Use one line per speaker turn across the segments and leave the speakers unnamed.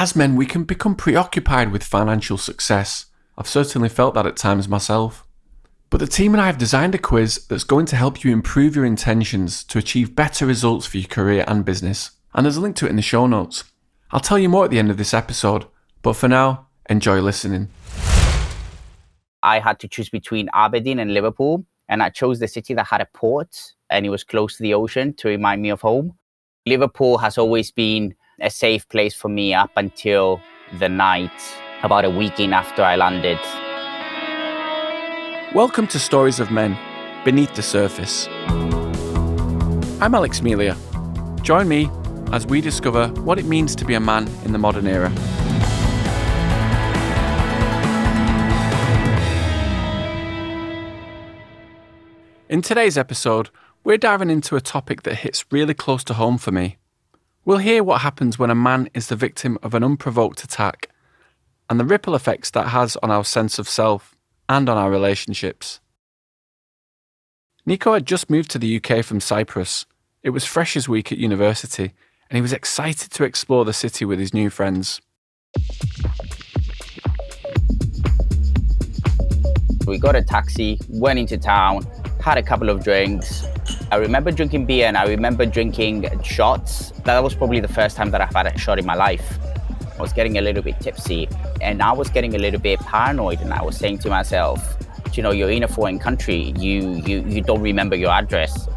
As men, we can become preoccupied with financial success. I've certainly felt that at times myself. But the team and I have designed a quiz that's going to help you improve your intentions to achieve better results for your career and business. And there's a link to it in the show notes. I'll tell you more at the end of this episode, but for now, enjoy listening.
I had to choose between Aberdeen and Liverpool, and I chose the city that had a port and it was close to the ocean to remind me of home. Liverpool has always been a safe place for me up until the night, about a week in after I landed.
Welcome to Stories of Men Beneath the Surface. I'm Alex Melia. Join me as we discover what it means to be a man in the modern era. In today's episode, we're diving into a topic that hits really close to home for me. We'll hear what happens when a man is the victim of an unprovoked attack and the ripple effects that has on our sense of self and on our relationships. Nicco had just moved to the UK from Cyprus. It was Freshers Week at university, and he was excited to explore the city with his new friends.
We got a taxi, went into town, had a couple of drinks. I remember drinking beer and I remember drinking shots. That was probably the first time that I've had a shot in my life. I was getting a little bit tipsy and I was getting a little bit paranoid and I was saying to myself, you know, you're in a foreign country, you you you don't remember your address.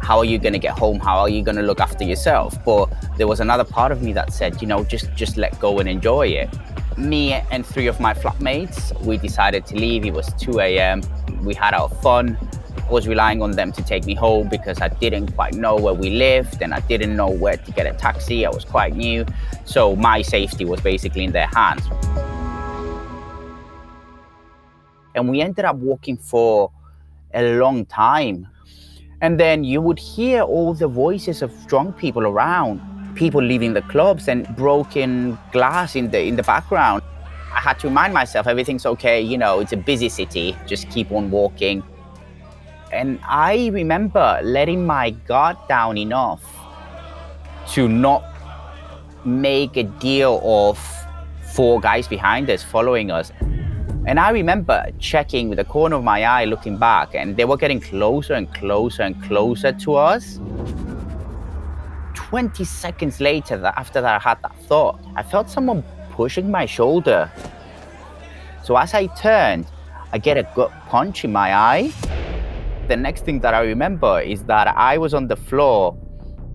How are you gonna get home? How are you gonna look after yourself? But there was another part of me that said, you know, just just let go and enjoy it. Me and three of my flatmates, we decided to leave. It was 2 a.m. We had our fun was relying on them to take me home because I didn't quite know where we lived and I didn't know where to get a taxi. I was quite new. So my safety was basically in their hands. And we ended up walking for a long time. And then you would hear all the voices of drunk people around, people leaving the clubs and broken glass in the in the background. I had to remind myself everything's okay, you know, it's a busy city, just keep on walking. And I remember letting my guard down enough to not make a deal of four guys behind us following us. And I remember checking with the corner of my eye, looking back, and they were getting closer and closer and closer to us. 20 seconds later, after that I had that thought, I felt someone pushing my shoulder. So as I turned, I get a gut punch in my eye the next thing that I remember is that I was on the floor.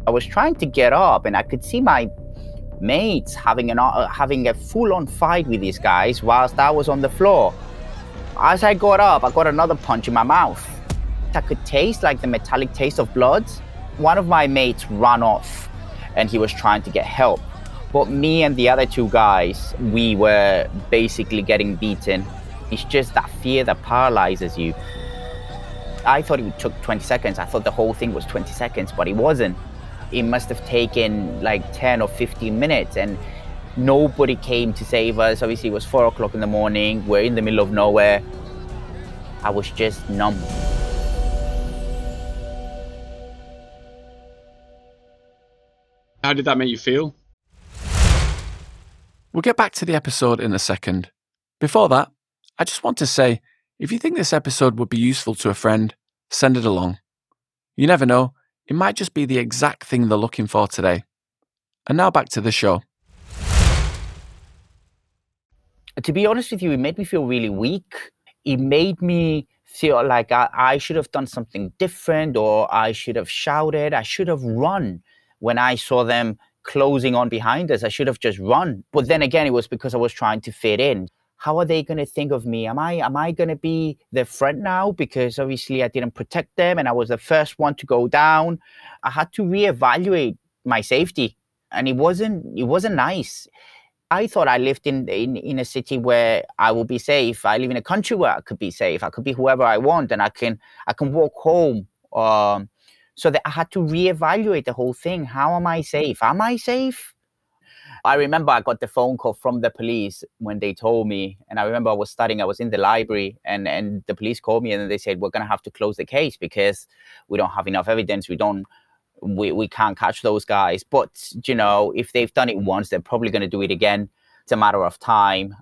I was trying to get up, and I could see my mates having an uh, having a full-on fight with these guys whilst I was on the floor. As I got up, I got another punch in my mouth. I could taste like the metallic taste of blood. One of my mates ran off, and he was trying to get help. But me and the other two guys, we were basically getting beaten. It's just that fear that paralyzes you. I thought it took 20 seconds. I thought the whole thing was 20 seconds, but it wasn't. It must have taken like 10 or 15 minutes, and nobody came to save us. Obviously, it was four o'clock in the morning. We're in the middle of nowhere. I was just numb.
How did that make you feel? We'll get back to the episode in a second. Before that, I just want to say if you think this episode would be useful to a friend, send it along. You never know, it might just be the exact thing they're looking for today. And now back to the show.
To be honest with you, it made me feel really weak. It made me feel like I, I should have done something different or I should have shouted. I should have run when I saw them closing on behind us. I should have just run. But then again, it was because I was trying to fit in how are they going to think of me? Am I am I going to be their friend now because obviously I didn't protect them and I was the first one to go down. I had to reevaluate my safety, and it wasn't it wasn't nice. I thought I lived in, in in a city where I would be safe. I live in a country where I could be safe. I could be whoever I want, and I can I can walk home. Um, so that I had to reevaluate the whole thing. How am I safe? Am I safe? I remember I got the phone call from the police when they told me, and I remember I was studying, I was in the library, and, and the police called me and they said, We're going to have to close the case because we don't have enough evidence. We don't we, we can't catch those guys. But you know, if they've done it once, they're probably going to do it again. It's a matter of time.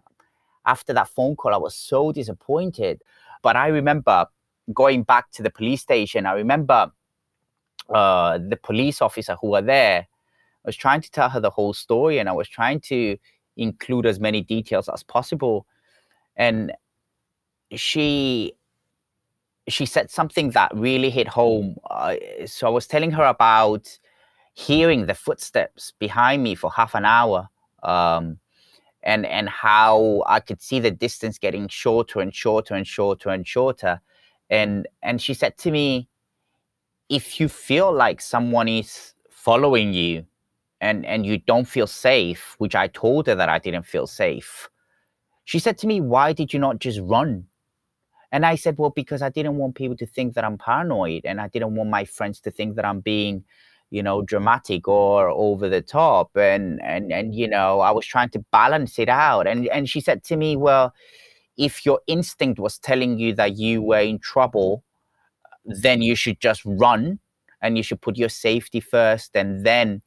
After that phone call, I was so disappointed. But I remember going back to the police station. I remember uh, the police officer who were there. I was trying to tell her the whole story, and I was trying to include as many details as possible. And she she said something that really hit home. Uh, so I was telling her about hearing the footsteps behind me for half an hour, um, and and how I could see the distance getting shorter and shorter and shorter and shorter, and and she said to me, if you feel like someone is following you, and and you don't feel safe, which I told her that I didn't feel safe, she said to me, why did you not just run? And I said, well, because I didn't want people to think that I'm paranoid and I didn't want my friends to think that I'm being, you know, dramatic or over the top. And and and you know, I was trying to balance it out. And and she said to me, Well, if your instinct was telling you that you were in trouble, then you should just run and you should put your safety first and then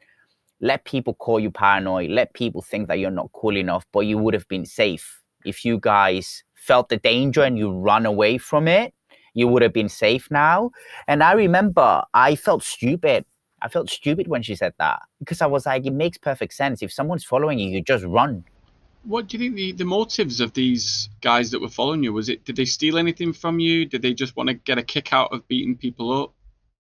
let people call you paranoid, let people think that you're not cool enough, but you would have been safe if you guys felt the danger and you run away from it, you would have been safe now. And I remember I felt stupid. I felt stupid when she said that because I was like, it makes perfect sense. If someone's following you, you just run.
What do you think the, the motives of these guys that were following you? Was it did they steal anything from you? Did they just want to get a kick out of beating people up?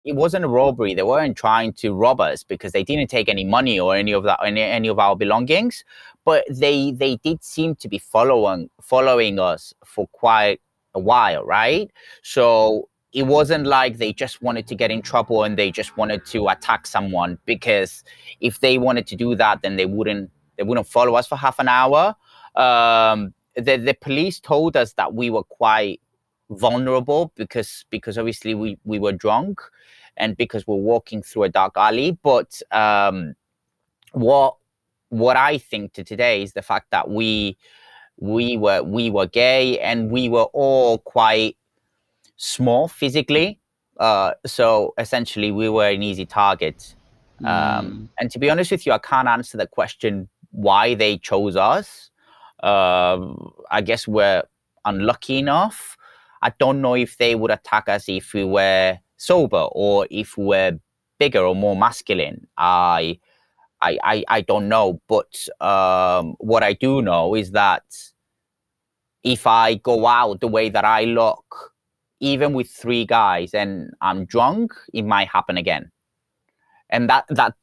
It wasn't a robbery. They weren't trying to rob us because they didn't take any money or any of that any, any of our belongings. But they they did seem to be following following us for quite a while, right? So it wasn't like they just wanted to get in trouble and they just wanted to attack someone because if they wanted to do that, then they wouldn't they wouldn't follow us for half an hour. Um, the the police told us that we were quite vulnerable because because obviously we we were drunk and because we're walking through a dark alley. But um what what i think to today is the fact that we we were we were gay and we were all quite small physically. Uh so essentially we were an easy target. Um mm. and to be honest with you i can't answer the question why they chose us. Um i guess we're unlucky enough. I don't know if they would attack us if we were sober or if we're bigger or more masculine. I, I, I, I don't know. But um, what I do know is that if I go out the way that I look, even with three guys and I'm drunk, it might happen again. And that that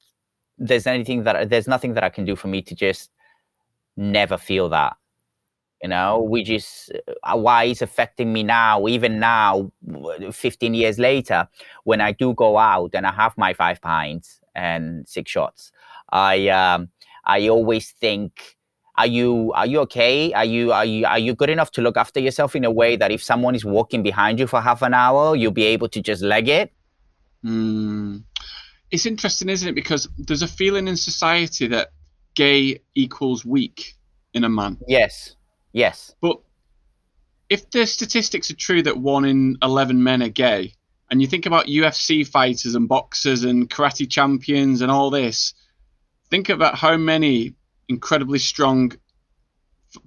there's anything that there's nothing that I can do for me to just never feel that you know which is uh, why it's affecting me now even now 15 years later when i do go out and i have my five pints and six shots. I um i always think are you are you okay? Are you are you are you good enough to look after yourself in a way that if someone is walking behind you for half an hour you'll be able to just leg it?
Mm. it's interesting isn't it? Because there's a feeling in society that gay equals weak in a man.
Yes Yes.
But if the statistics are true that one in 11 men are gay, and you think about UFC fighters and boxers and karate champions and all this, think about how many incredibly strong,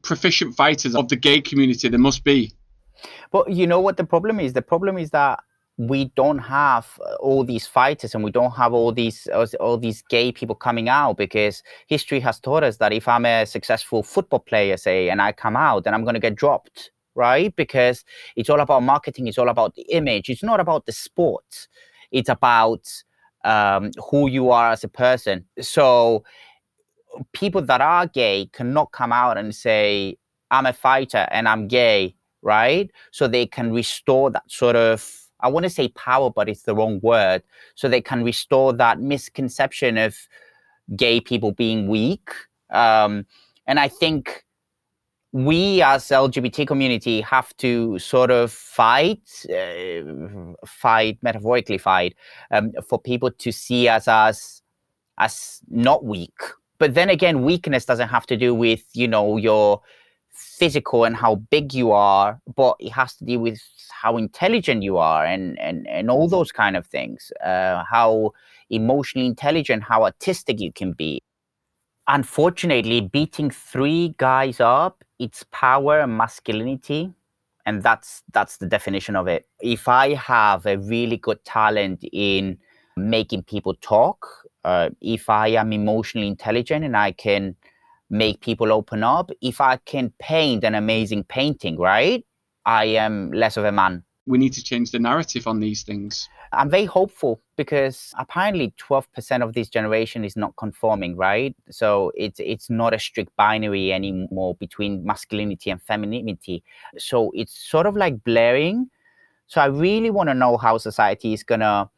proficient fighters of the gay community there must be.
But you know what the problem is? The problem is that we don't have uh, all these fighters and we don't have all these all these gay people coming out because history has taught us that if i'm a successful football player say and i come out then i'm going to get dropped right? Because it's all about marketing it's all about the image it's not about the sport. It's about um, who you are as a person. So people that are gay cannot come out and say i'm a fighter and i'm gay right? So they can restore that sort of I want to say power, but it's the wrong word. So they can restore that misconception of gay people being weak. Um, and I think we as LGBT community have to sort of fight, uh, fight metaphorically fight, um, for people to see us as as not weak. But then again, weakness doesn't have to do with you know your physical and how big you are, but it has to do with how intelligent you are and and and all those kind of things. Uh, how emotionally intelligent, how artistic you can be. Unfortunately, beating three guys up, it's power and masculinity. And that's that's the definition of it. If I have a really good talent in making people talk, uh, if I am emotionally intelligent and I can make people open up, if I can paint an amazing painting, right? I am less of a man.
We need to change the narrative on these things.
I'm very hopeful because apparently 12% of this generation is not conforming, right? So it's it's not a strict binary anymore between masculinity and femininity. So it's sort of like blaring. So I really want to know how society is gonna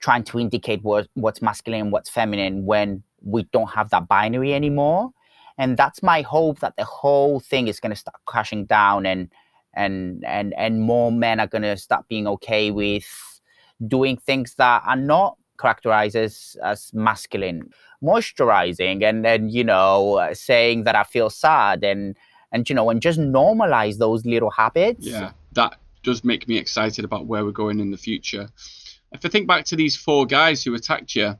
trying to indicate what, what's masculine and what's feminine when we don't have that binary anymore. And that's my hope that the whole thing is going to start crashing down and and and and more men are going to start being okay with doing things that are not characterized as, as masculine. Moisturizing and then you know saying that i feel sad and and you know and just normalize those little habits.
Yeah that does make me excited about where we're going in the future. If i think back to these four guys who attacked you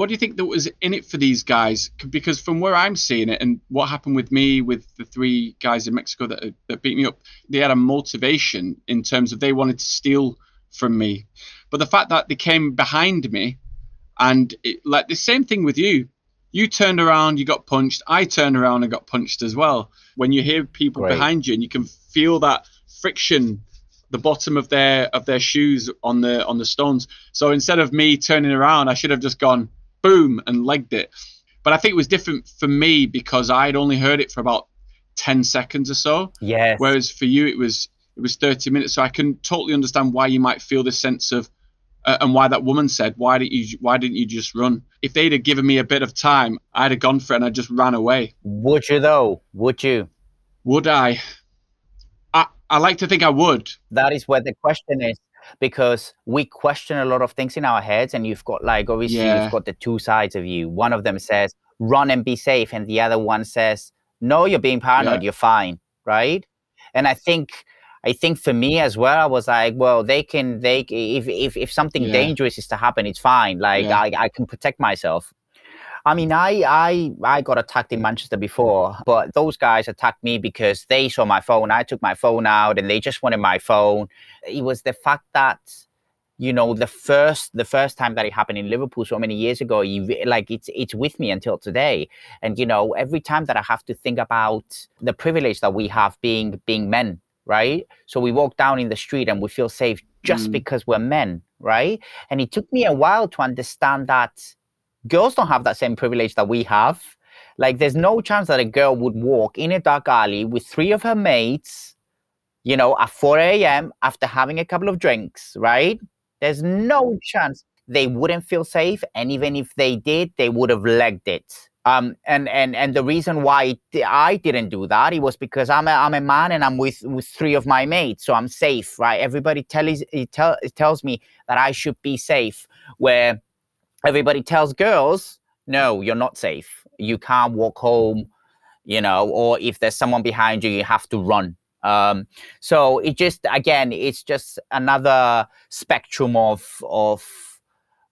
what do you think that was in it for these guys? Because from where I'm seeing it, and what happened with me with the three guys in Mexico that, that beat me up, they had a motivation in terms of they wanted to steal from me. But the fact that they came behind me, and it, like the same thing with you, you turned around, you got punched. I turned around and got punched as well. When you hear people right. behind you, and you can feel that friction the bottom of their of their shoes on the on the stones. So instead of me turning around, I should have just gone boom and legged it. But I think it was different for me because I'd only heard it for about 10 seconds or so.
Yes.
Whereas for you, it was it was 30 minutes. So I can totally understand why you might feel this sense of, uh, and why that woman said, why didn't you why didn't you just run? If they'd have given me a bit of time, I'd have gone for it and I just ran away.
Would you though? Would you?
Would I? I I like to think I would.
That is where the question is because we question a lot of things in our heads and you've got like obviously yeah. you've got the two sides of you one of them says run and be safe and the other one says no you're being paranoid yeah. you're fine right and i think i think for me as well i was like well they can they if if, if something yeah. dangerous is to happen it's fine like I, I can protect myself I mean, I I I got attacked in Manchester before, but those guys attacked me because they saw my phone. I took my phone out, and they just wanted my phone. It was the fact that you know the first the first time that it happened in liverpool so many years ago you, like it's it's with me until today and you know every time that i have to think about the privilege that we have being being men right so we walk down in the street and we feel safe just mm. because we're men right and it took me a while to understand that girls don't have that same privilege that we have. Like, there's no chance that a girl would walk in a dark alley with three of her mates, you know, at 4 a.m. after having a couple of drinks, right? There's no chance they wouldn't feel safe. And even if they did, they would have legged it. Um, and, and, and the reason why I didn't do that, it was because I'm a, I'm a man and I'm with, with three of my mates. So I'm safe, right? Everybody tells, it, tell, it tells me that I should be safe. Where everybody tells girls, no, you're not safe. You can't walk home, you know, or if there's someone behind you, you have to run. Um, so it just again, it's just another spectrum of of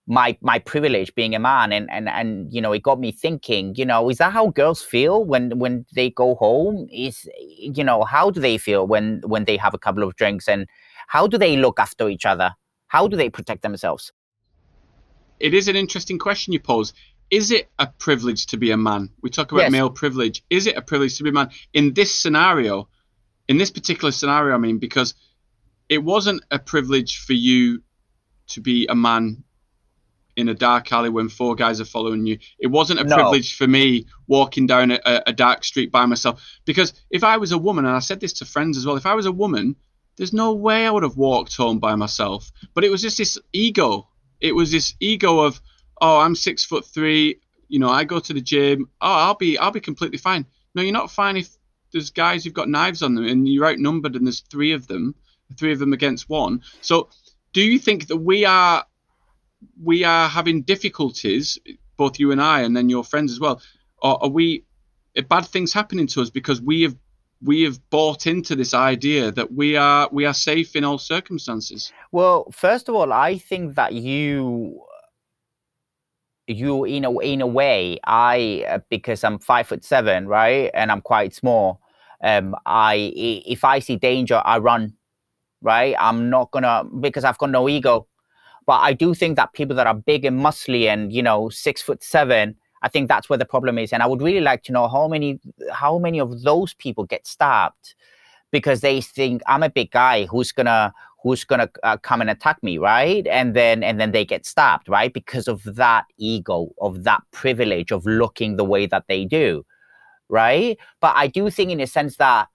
my my privilege being a man and and and you know it got me thinking you know is that how girls feel when when they go home is you know how do they feel when when they have a couple of drinks and how do they look after each other how do they protect themselves
it is an interesting question you pose. Is it a privilege to be a man? We talk about yes. male privilege. Is it a privilege to be a man in this scenario? In this particular scenario, I mean, because it wasn't a privilege for you to be a man in a dark alley when four guys are following you. It wasn't a no. privilege for me walking down a, a, dark street by myself. Because if I was a woman, and I said this to friends as well, if I was a woman, there's no way I would have walked home by myself. But it was just this ego it was this ego of, oh, I'm six foot three. You know, I go to the gym. Oh, I'll be I'll be completely fine. No, you're not fine if there's guys who've got knives on them and you're outnumbered and there's three of them, three of them against one. So, do you think that we are we are having difficulties, both you and I, and then your friends as well, or are we? Are bad things happening to us because we have we have bought into this idea that we are we are safe in all circumstances.
Well first of all i think that you you in a in a way I uh, because I'm five foot seven right and I'm quite small um I if I see danger I run right? I'm not gonna because I've got no ego. But I do think that people that are big and muscly and you know six foot seven I think that's where the problem is. And I would really like to know how many how many of those people get stabbed because they think I'm a big guy who's gonna who's gonna uh, come and attack me right? And then and then they get stabbed right? Because of that ego of that privilege of looking the way that they do right? But i do think in a sense that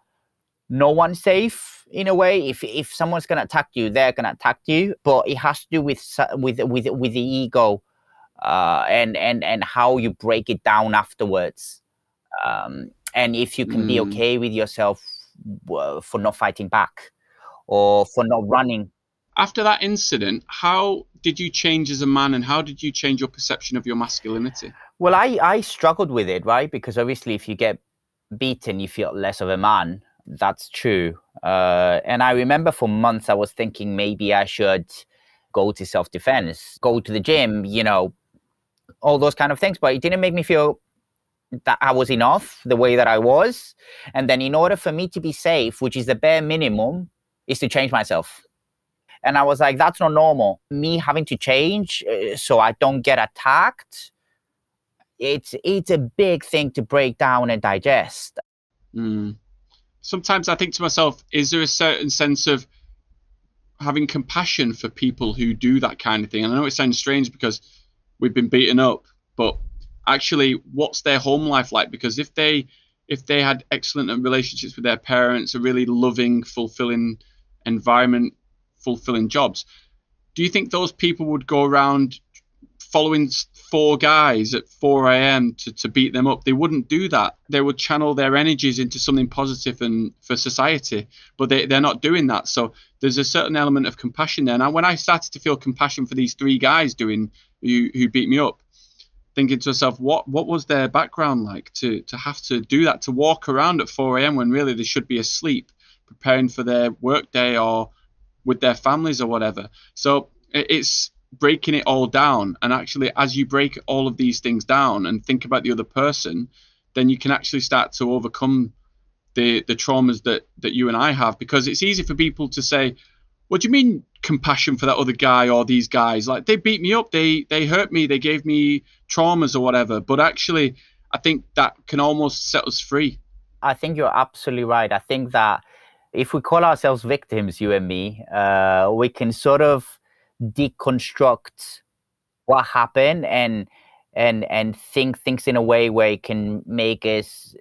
no one's safe in a way. If if someone's gonna attack you they're gonna attack you. But it has to do with with with with the ego uh, and and and how you break it down afterwards um, and if you can mm. be okay with yourself uh, for not fighting back or for not running.
After that incident, how did you change as a man and how did you change your perception of your masculinity?
Well, I, I struggled with it, right? Because obviously, if you get beaten, you feel less of a man. That's true. Uh, and I remember for months I was thinking maybe I should go to self defense, go to the gym, you know, all those kind of things. But it didn't make me feel that I was enough the way that I was. And then, in order for me to be safe, which is the bare minimum, is to change myself. And I was like, that's not normal. Me having to change uh, so I don't get attacked. It's it's a big thing to break down and digest.
Mm. Sometimes I think to myself, is there a certain sense of having compassion for people who do that kind of thing? And I know it sounds strange because we've been beaten up, but actually, what's their home life like? Because if they if they had excellent relationships with their parents, a really loving, fulfilling environment fulfilling jobs. Do you think those people would go around following four guys at 4 a.m. To, to beat them up? They wouldn't do that. They would channel their energies into something positive and for society, but they, they're not doing that. So there's a certain element of compassion there. Now, when I started to feel compassion for these three guys doing who, who beat me up, thinking to myself, what what was their background like to to have to do that, to walk around at 4 a.m. when really they should be asleep? preparing for their workday or with their families or whatever. So it's breaking it all down. And actually, as you break all of these things down and think about the other person, then you can actually start to overcome the the traumas that that you and I have. Because it's easy for people to say, "What do you mean compassion for that other guy or these guys? Like they beat me up, they they hurt me, they gave me traumas or whatever." But actually, I think that can almost set us free.
I think you're absolutely right. I think that if we call ourselves victims, you and me, uh, we can sort of deconstruct what happened and and and think things in a way where it can make us,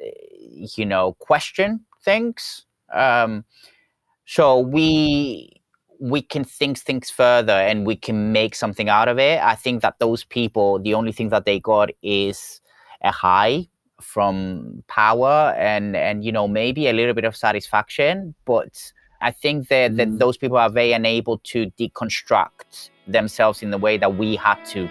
you know, question things. Um, so we we can think things further and we can make something out of it. I think that those people, the only thing that they got is a high from power and and you know maybe a little bit of satisfaction but i think that, that mm. those people are very unable to deconstruct themselves in the way that we had to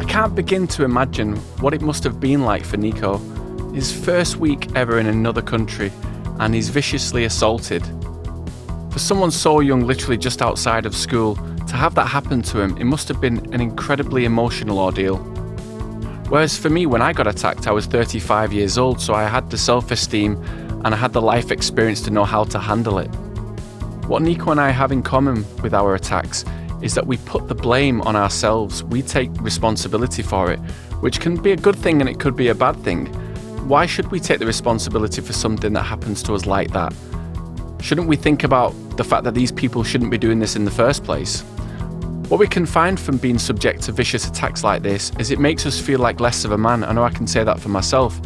i can't begin to imagine what it must have been like for nicco his first week ever in another country and he's viciously assaulted for someone so young literally just outside of school to have that happen to him, it must have been an incredibly emotional ordeal. Whereas for me, when I got attacked, I was 35 years old, so I had the self esteem and I had the life experience to know how to handle it. What Nicco and I have in common with our attacks is that we put the blame on ourselves, we take responsibility for it, which can be a good thing and it could be a bad thing. Why should we take the responsibility for something that happens to us like that? Shouldn't we think about the fact that these people shouldn't be doing this in the first place? What we can find from being subject to vicious attacks like this is it makes us feel like less of a man. I know I can say that for myself.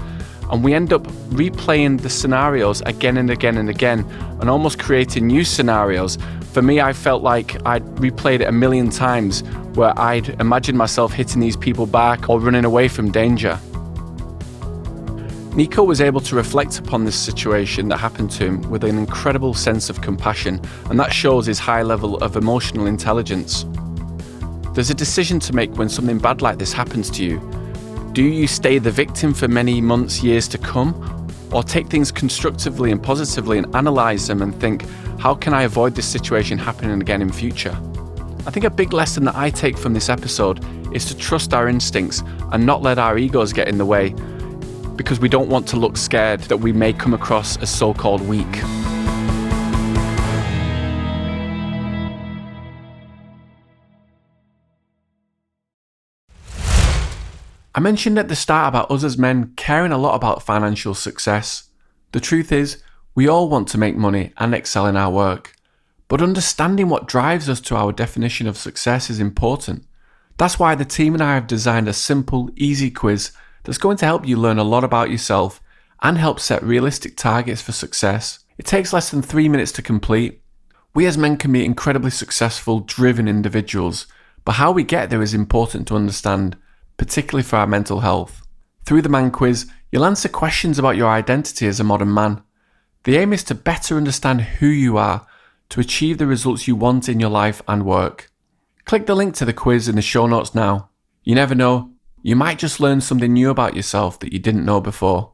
And we end up replaying the scenarios again and again and again and almost creating new scenarios. For me, I felt like I'd replayed it a million times where I'd imagined myself hitting these people back or running away from danger. Nicco was able to reflect upon this situation that happened to him with an incredible sense of compassion, and that shows his high level of emotional intelligence. There's a decision to make when something bad like this happens to you. Do you stay the victim for many months, years to come? or take things constructively and positively and analyze them and think, how can I avoid this situation happening again in future? I think a big lesson that I take from this episode is to trust our instincts and not let our egos get in the way because we don't want to look scared that we may come across as so called weak. I mentioned at the start about us as men caring a lot about financial success. The truth is, we all want to make money and excel in our work. But understanding what drives us to our definition of success is important. That's why the team and I have designed a simple, easy quiz that's going to help you learn a lot about yourself and help set realistic targets for success. It takes less than three minutes to complete. We as men can be incredibly successful, driven individuals, but how we get there is important to understand particularly for our mental health. Through the Man Quiz, you'll answer questions about your identity as a modern man. The aim is to better understand who you are to achieve the results you want in your life and work. Click the link to the quiz in the show notes now. You never know, you might just learn something new about yourself that you didn't know before.